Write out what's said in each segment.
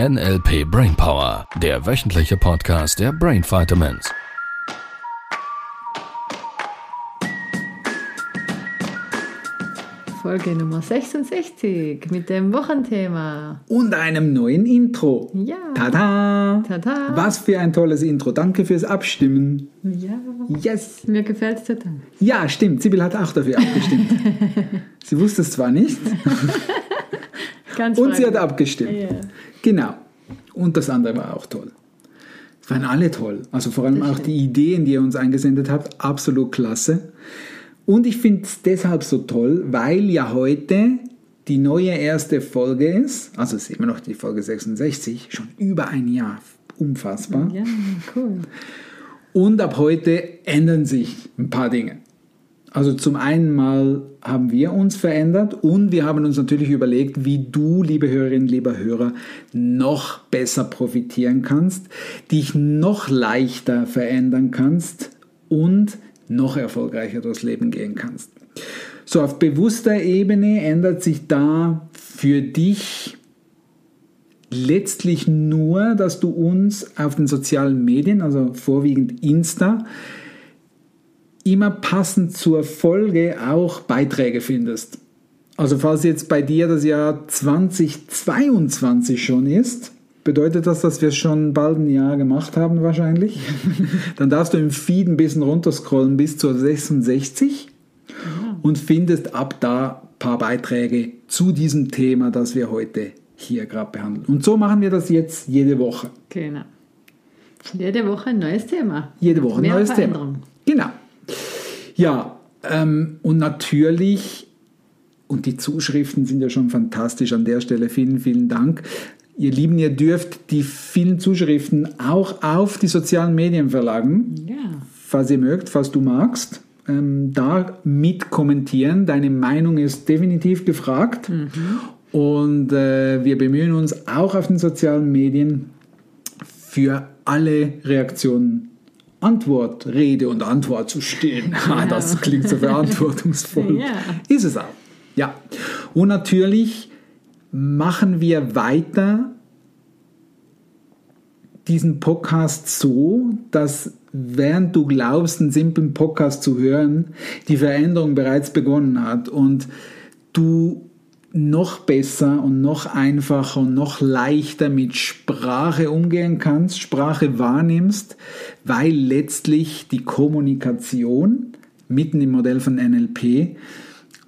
NLP Brainpower, der wöchentliche Podcast der Brain Vitamins. Folge Nummer 66 mit dem Wochenthema. Und einem neuen Intro. Ja. Tada! Tada. Was für ein tolles Intro. Danke fürs Abstimmen. Ja. Yes! Mir gefällt es total. Ja, stimmt. Sibyl hat auch dafür abgestimmt. sie wusste es zwar nicht. Ganz Und sie hat abgestimmt. Ja. Genau. Und das andere war auch toll. Es waren alle toll. Also vor allem auch die Ideen, die ihr uns eingesendet habt, absolut klasse. Und ich finde es deshalb so toll, weil ja heute die neue erste Folge ist. Also es ist immer noch die Folge 66, schon über ein Jahr. Unfassbar. Ja, cool. Und ab heute ändern sich ein paar Dinge. Also zum einen mal haben wir uns verändert und wir haben uns natürlich überlegt, wie du, liebe Hörerinnen, lieber Hörer, noch besser profitieren kannst, dich noch leichter verändern kannst und noch erfolgreicher durchs Leben gehen kannst. So, auf bewusster Ebene ändert sich da für dich letztlich nur, dass du uns auf den sozialen Medien, also vorwiegend Insta, immer passend zur Folge auch Beiträge findest. Also falls jetzt bei dir das Jahr 2022 schon ist, bedeutet das, dass wir schon bald ein Jahr gemacht haben wahrscheinlich. Dann darfst du im Feed ein bisschen runterscrollen bis zur 66 und findest ab da ein paar Beiträge zu diesem Thema, das wir heute hier gerade behandeln. Und so machen wir das jetzt jede Woche. Genau. Jede Woche ein neues Thema. Jede Woche ein neues Thema. Genau. Ja, ähm, und natürlich, und die Zuschriften sind ja schon fantastisch an der Stelle. Vielen, vielen Dank. Ihr Lieben, ihr dürft die vielen Zuschriften auch auf die sozialen Medien verlagen, Ja. falls ihr mögt, falls du magst. Ähm, da mit kommentieren. Deine Meinung ist definitiv gefragt. Und äh, wir bemühen uns auch auf den sozialen Medien für alle Reaktionen Antwort, Rede und Antwort zu stehen. Ah, Das klingt so verantwortungsvoll. Ja. Ist es auch. Ja. Und natürlich machen wir weiter diesen Podcast so, dass während du glaubst, einen simplen Podcast zu hören, die Veränderung bereits begonnen hat und du noch besser und noch einfacher und noch leichter mit Sprache umgehen kannst, Sprache wahrnimmst, weil letztlich die Kommunikation mitten im Modell von NLP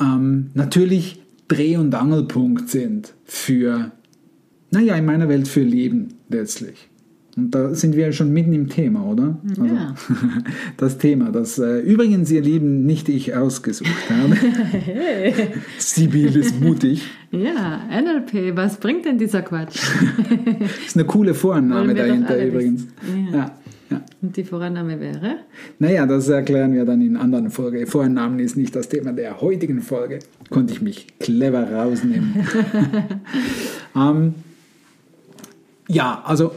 ähm, natürlich Dreh- und Angelpunkt sind für, naja, in meiner Welt für Leben letztlich. Und da sind wir schon mitten im Thema, oder? Also, Ja. Das Thema, das äh, übrigens, ihr Lieben, nicht ich ausgesucht habe. Sibyl ist mutig. Ja, NLP, was bringt denn dieser Quatsch? Ist eine coole Vorannahme dahinter übrigens. Ja. Ja. Ja. Und die Vorannahme wäre? Naja, das erklären wir dann in anderen Folgen. Vorannahmen ist nicht das Thema der heutigen Folge. Konnte ich mich clever rausnehmen. ähm, ja, also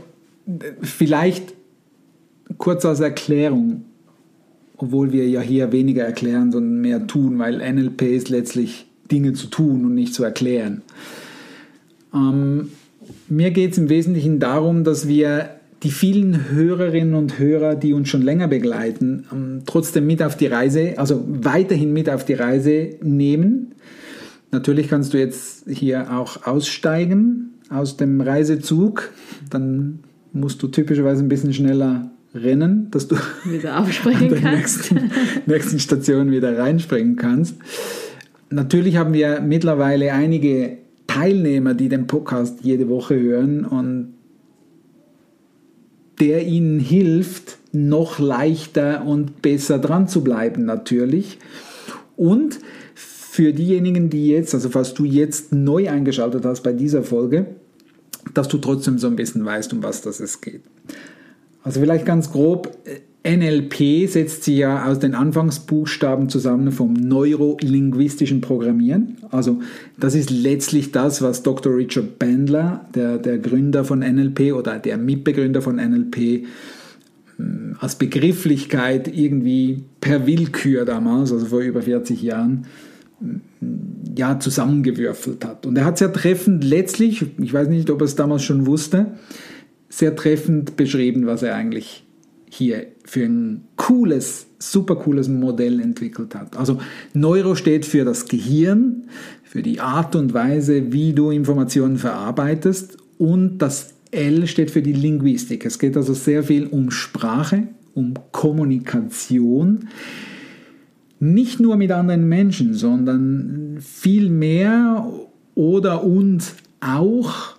vielleicht kurz als Erklärung, obwohl wir ja hier weniger erklären, sondern mehr tun, weil NLP ist letztlich Dinge zu tun und nicht zu erklären. Ähm, mir geht es im Wesentlichen darum, dass wir die vielen Hörerinnen und Hörer, die uns schon länger begleiten, ähm, trotzdem mit auf die Reise, also weiterhin mit auf die Reise nehmen. Natürlich kannst du jetzt hier auch aussteigen aus dem Reisezug. Dann musst du typischerweise ein bisschen schneller rennen, dass du Wieder an aufspringen der kannst. nächsten, nächsten Station wieder reinspringen kannst. Natürlich haben wir mittlerweile einige Teilnehmer, die den Podcast jede Woche hören und der ihnen hilft, noch leichter und besser dran zu bleiben natürlich. Und für diejenigen, die jetzt, also falls du jetzt neu eingeschaltet hast bei dieser Folge, dass du trotzdem so ein bisschen weißt, um was das es geht. Also vielleicht ganz grob, NLP setzt sich ja aus den Anfangsbuchstaben zusammen vom neurolinguistischen Programmieren. Also das ist letztlich das, was Dr. Richard Bandler, der, der Gründer von NLP oder der Mitbegründer von NLP, mh, als Begrifflichkeit irgendwie per Willkür damals, also vor über 40 Jahren, ja, zusammengewürfelt hat. Und er hat sehr treffend letztlich, ich weiß nicht, ob er es damals schon wusste, sehr treffend beschrieben, was er eigentlich hier für ein cooles, super cooles Modell entwickelt hat. Also Neuro steht für das Gehirn, für die Art und Weise, wie du Informationen verarbeitest und das L steht für die Linguistik. Es geht also sehr viel um Sprache, um Kommunikation. Nicht nur mit anderen Menschen, sondern viel mehr oder und auch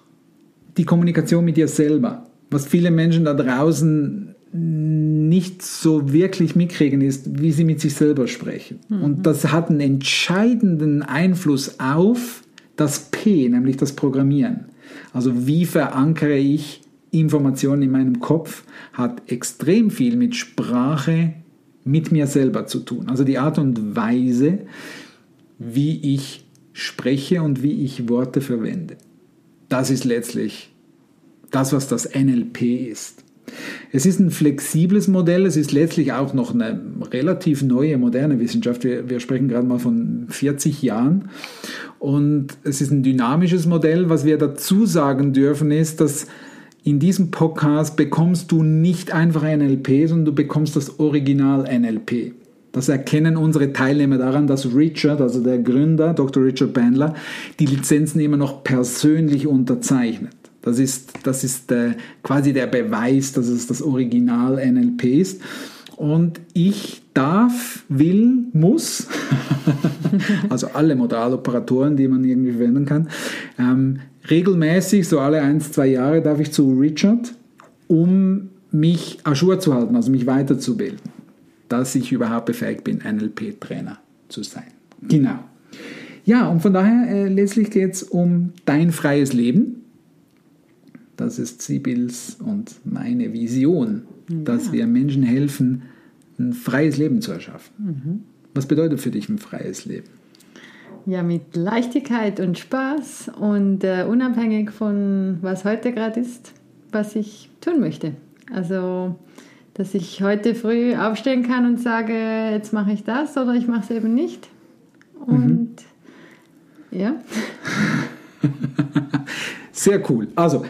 die Kommunikation mit dir selber. Was viele Menschen da draußen nicht so wirklich mitkriegen, ist, wie sie mit sich selber sprechen. Mhm. Und das hat einen entscheidenden Einfluss auf das P, nämlich das Programmieren. Also wie verankere ich Informationen in meinem Kopf, hat extrem viel mit Sprache, mit mir selber zu tun. Also die Art und Weise, wie ich spreche und wie ich Worte verwende. Das ist letztlich das, was das NLP ist. Es ist ein flexibles Modell, es ist letztlich auch noch eine relativ neue, moderne Wissenschaft. Wir, wir sprechen gerade mal von 40 Jahren. Und es ist ein dynamisches Modell. Was wir dazu sagen dürfen, ist, dass in diesem Podcast bekommst du nicht einfach NLP, sondern du bekommst das Original NLP. Das erkennen unsere Teilnehmer daran, dass Richard, also der Gründer, Dr. Richard Bandler, die Lizenzen immer noch persönlich unterzeichnet. Das ist, das ist äh, quasi der Beweis, dass es das Original NLP ist. Und ich darf, will, muss, also alle Modaloperatoren, die man irgendwie verwenden kann, ähm, regelmäßig, so alle ein, zwei Jahre, darf ich zu Richard, um mich ajour zu halten, also mich weiterzubilden, dass ich überhaupt befähigt bin, NLP-Trainer zu sein. Genau. Ja, und von daher äh, letztlich geht es um dein freies Leben das ist Sibils und meine Vision, ja. dass wir Menschen helfen, ein freies Leben zu erschaffen. Mhm. Was bedeutet für dich ein freies Leben? Ja, mit Leichtigkeit und Spaß und äh, unabhängig von was heute gerade ist, was ich tun möchte. Also, dass ich heute früh aufstehen kann und sage, jetzt mache ich das oder ich mache es eben nicht. Und mhm. ja. Sehr cool. Also,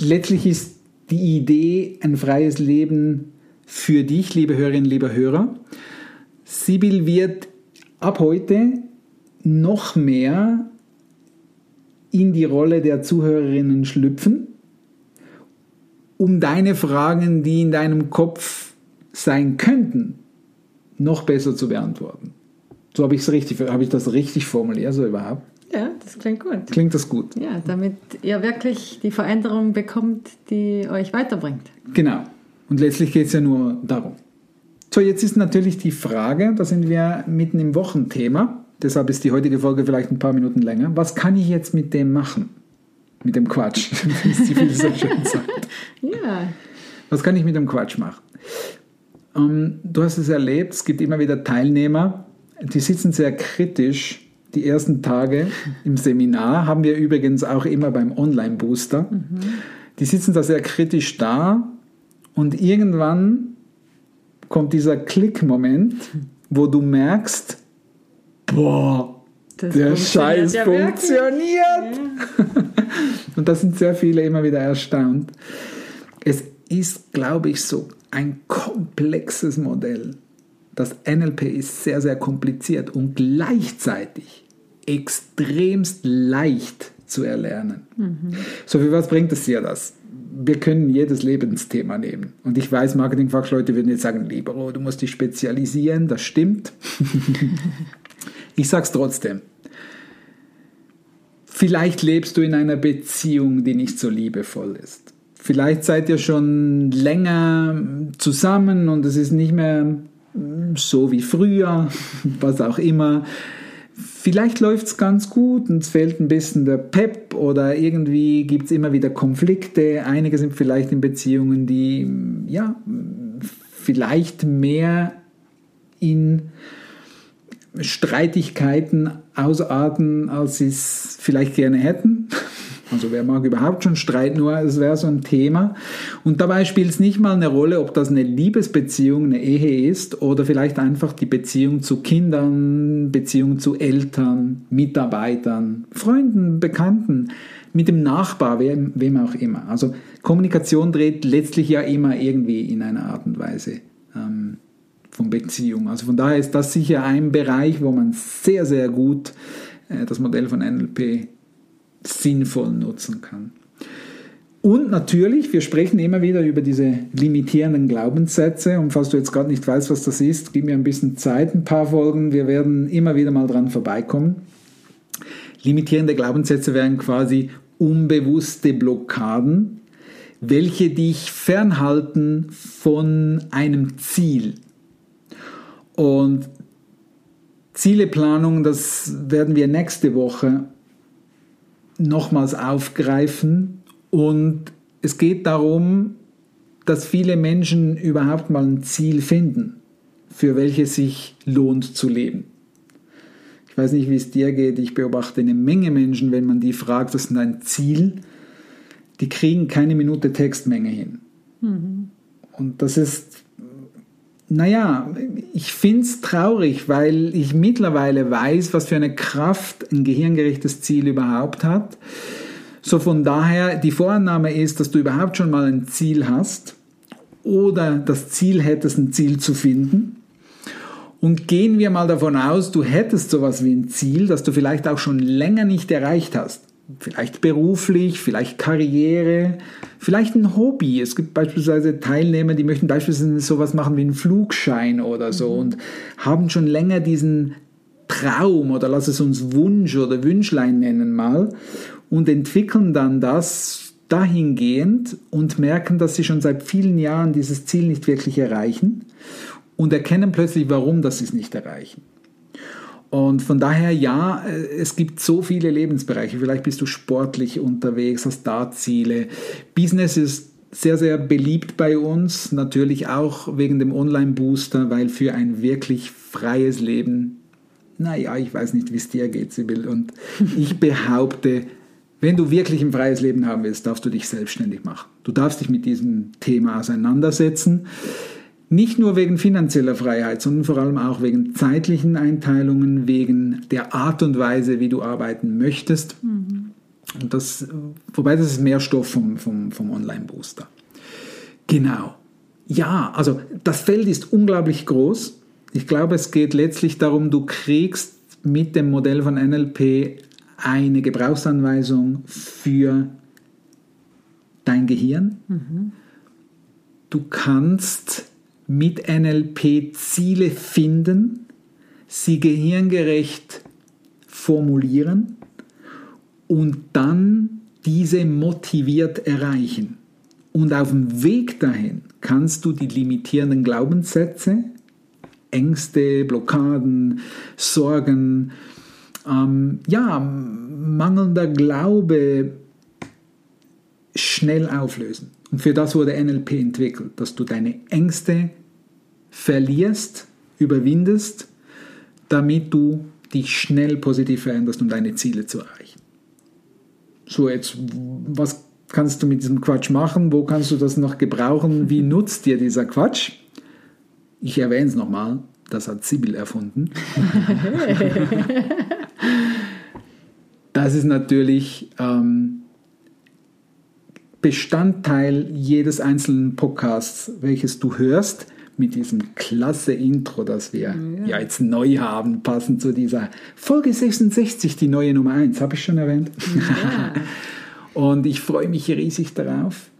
letztlich ist die Idee ein freies Leben für dich, liebe Hörerinnen, liebe Hörer. Sibyl wird ab heute noch mehr in die Rolle der Zuhörerinnen schlüpfen, um deine Fragen, die in deinem Kopf sein könnten, noch besser zu beantworten. So habe ich es richtig, habe ich das richtig formuliert, so überhaupt? Ja, das klingt gut. Klingt das gut? Ja, damit ihr wirklich die Veränderung bekommt, die euch weiterbringt. Genau. Und letztlich geht es ja nur darum. So, jetzt ist natürlich die Frage, da sind wir mitten im Wochenthema, deshalb ist die heutige Folge vielleicht ein paar Minuten länger. Was kann ich jetzt mit dem machen? Mit dem Quatsch, wie sie viel so schön sagt. Ja. Was kann ich mit dem Quatsch machen? Um, ähm, du hast es erlebt, es gibt immer wieder Teilnehmer, die sitzen sehr kritisch die ersten Tage im Seminar haben wir übrigens auch immer beim Online-Booster. Mhm. Die sitzen da sehr kritisch da und irgendwann kommt dieser Klick-Moment, wo du merkst, boah, das der Scheiß ja funktioniert. Ja. und da sind sehr viele immer wieder erstaunt. Es ist, glaube ich, so ein komplexes Modell. Das NLP ist sehr, sehr kompliziert und gleichzeitig extremst leicht zu erlernen. Mhm. So, für was bringt es dir das? Wir können jedes Lebensthema nehmen. Und ich weiß, Marketingfachleute würden jetzt sagen, lieber, oh, du musst dich spezialisieren, das stimmt. ich sage es trotzdem. Vielleicht lebst du in einer Beziehung, die nicht so liebevoll ist. Vielleicht seid ihr schon länger zusammen und es ist nicht mehr so wie früher, was auch immer. Vielleicht läuft es ganz gut und es fehlt ein bisschen der Pep oder irgendwie gibt es immer wieder Konflikte. Einige sind vielleicht in Beziehungen, die ja vielleicht mehr in Streitigkeiten ausarten, als sie es vielleicht gerne hätten. Also wer mag überhaupt schon Streit, nur es wäre so ein Thema. Und dabei spielt es nicht mal eine Rolle, ob das eine Liebesbeziehung, eine Ehe ist oder vielleicht einfach die Beziehung zu Kindern, Beziehung zu Eltern, Mitarbeitern, Freunden, Bekannten, mit dem Nachbar, wem, wem auch immer. Also Kommunikation dreht letztlich ja immer irgendwie in einer Art und Weise ähm, von Beziehung. Also von daher ist das sicher ein Bereich, wo man sehr, sehr gut äh, das Modell von NLP sinnvoll nutzen kann. Und natürlich, wir sprechen immer wieder über diese limitierenden Glaubenssätze. Und falls du jetzt gerade nicht weißt, was das ist, gib mir ein bisschen Zeit, ein paar Folgen. Wir werden immer wieder mal dran vorbeikommen. Limitierende Glaubenssätze wären quasi unbewusste Blockaden, welche dich fernhalten von einem Ziel. Und Zieleplanung, das werden wir nächste Woche nochmals aufgreifen. Und es geht darum, dass viele Menschen überhaupt mal ein Ziel finden, für welches sich lohnt zu leben. Ich weiß nicht, wie es dir geht. Ich beobachte eine Menge Menschen, wenn man die fragt, was ist ein Ziel, die kriegen keine Minute Textmenge hin. Mhm. Und das ist, naja, ich finde es traurig, weil ich mittlerweile weiß, was für eine Kraft ein gehirngerechtes Ziel überhaupt hat. So von daher, die Vorannahme ist, dass du überhaupt schon mal ein Ziel hast oder das Ziel hättest, ein Ziel zu finden. Und gehen wir mal davon aus, du hättest sowas wie ein Ziel, das du vielleicht auch schon länger nicht erreicht hast. Vielleicht beruflich, vielleicht Karriere, vielleicht ein Hobby. Es gibt beispielsweise Teilnehmer, die möchten beispielsweise sowas machen wie einen Flugschein oder so mhm. und haben schon länger diesen Traum oder lass es uns Wunsch oder Wünschlein nennen mal und entwickeln dann das dahingehend und merken, dass sie schon seit vielen Jahren dieses Ziel nicht wirklich erreichen und erkennen plötzlich, warum das sie es nicht erreichen. Und von daher, ja, äh, es gibt so viele Lebensbereiche. Vielleicht bist du sportlich unterwegs, hast da Ziele. Business ist sehr, sehr beliebt bei uns. Natürlich auch wegen dem Online-Booster, weil für ein wirklich freies Leben, naja, ich weiß nicht, wie es dir geht, Sibyl. Und ich behaupte, wenn du wirklich ein freies Leben haben willst, darfst du dich selbstständig machen. Du darfst dich mit diesem Thema auseinandersetzen. Nicht nur wegen finanzieller Freiheit, sondern vor allem auch wegen zeitlichen Einteilungen, wegen der Art und Weise, wie du arbeiten möchtest. Mhm. Und das, wobei das ist mehr Stoff vom, vom, vom Online-Booster. Genau. Ja, also das Feld ist unglaublich groß. Ich glaube, es geht letztlich darum, du kriegst mit dem Modell von NLP eine Gebrauchsanweisung für dein Gehirn. Mhm. Du kannst mit NLP Ziele finden, sie gehirngerecht formulieren und dann diese motiviert erreichen. Und auf dem Weg dahin kannst du die limitierenden Glaubenssätze, Ängste, Blockaden, Sorgen, ähm, ja, mangelnder Glaube schnell auflösen. Und für das wurde NLP entwickelt, dass du deine Ängste verlierst, überwindest, damit du dich schnell positiv veränderst, um deine Ziele zu erreichen. So, jetzt, was kannst du mit diesem Quatsch machen? Wo kannst du das noch gebrauchen? Wie nutzt dir dieser Quatsch? Ich erwähne es nochmal, das hat Sibyl erfunden. das ist natürlich ähm, Bestandteil jedes einzelnen Podcasts, welches du hörst, mit diesem klasse Intro, das wir ja. ja. jetzt neu haben, passend zu dieser Folge 66, die neue Nummer 1, habe ich schon erwähnt. Ja. und ich freue mich riesig darauf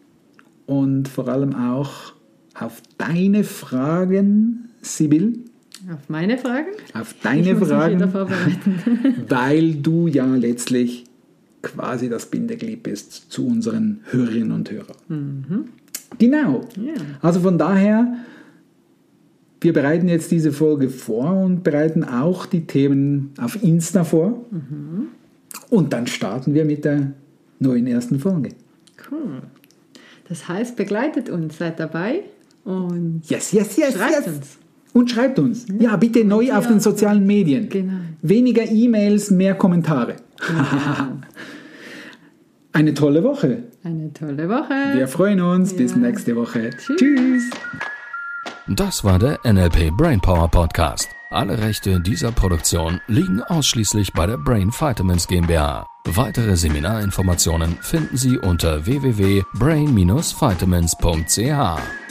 und vor allem auch auf deine Fragen, Sibyl. Auf meine Fragen? Auf deine ich Fragen. weil du ja letztlich quasi das Bindeglied bist zu unseren Hörerinnen und Hörern. Mhm. Genau. Yeah. Also von daher, wir bereiten jetzt diese Folge vor und bereiten auch die Themen auf Insta vor. Mhm. Und dann starten wir mit der neuen ersten Folge. Cool. Das heißt, begleitet uns, seid dabei und yes, yes, yes, schreibt yes. uns. Und schreibt uns. Ja, bitte neu auf den sozialen Medien. Genau. Weniger E-Mails, mehr Kommentare. Genau. eine tolle Woche. Eine tolle Woche. Wir freuen uns. Bis Ja. nächste Woche. Tschüss. Tschüss. Das war der NLP Brainpower Podcast. Alle Rechte dieser Produktion liegen ausschließlich bei der Brain Vitamins GmbH. Weitere Seminarinformationen finden Sie unter www.brain-vitamins.ch.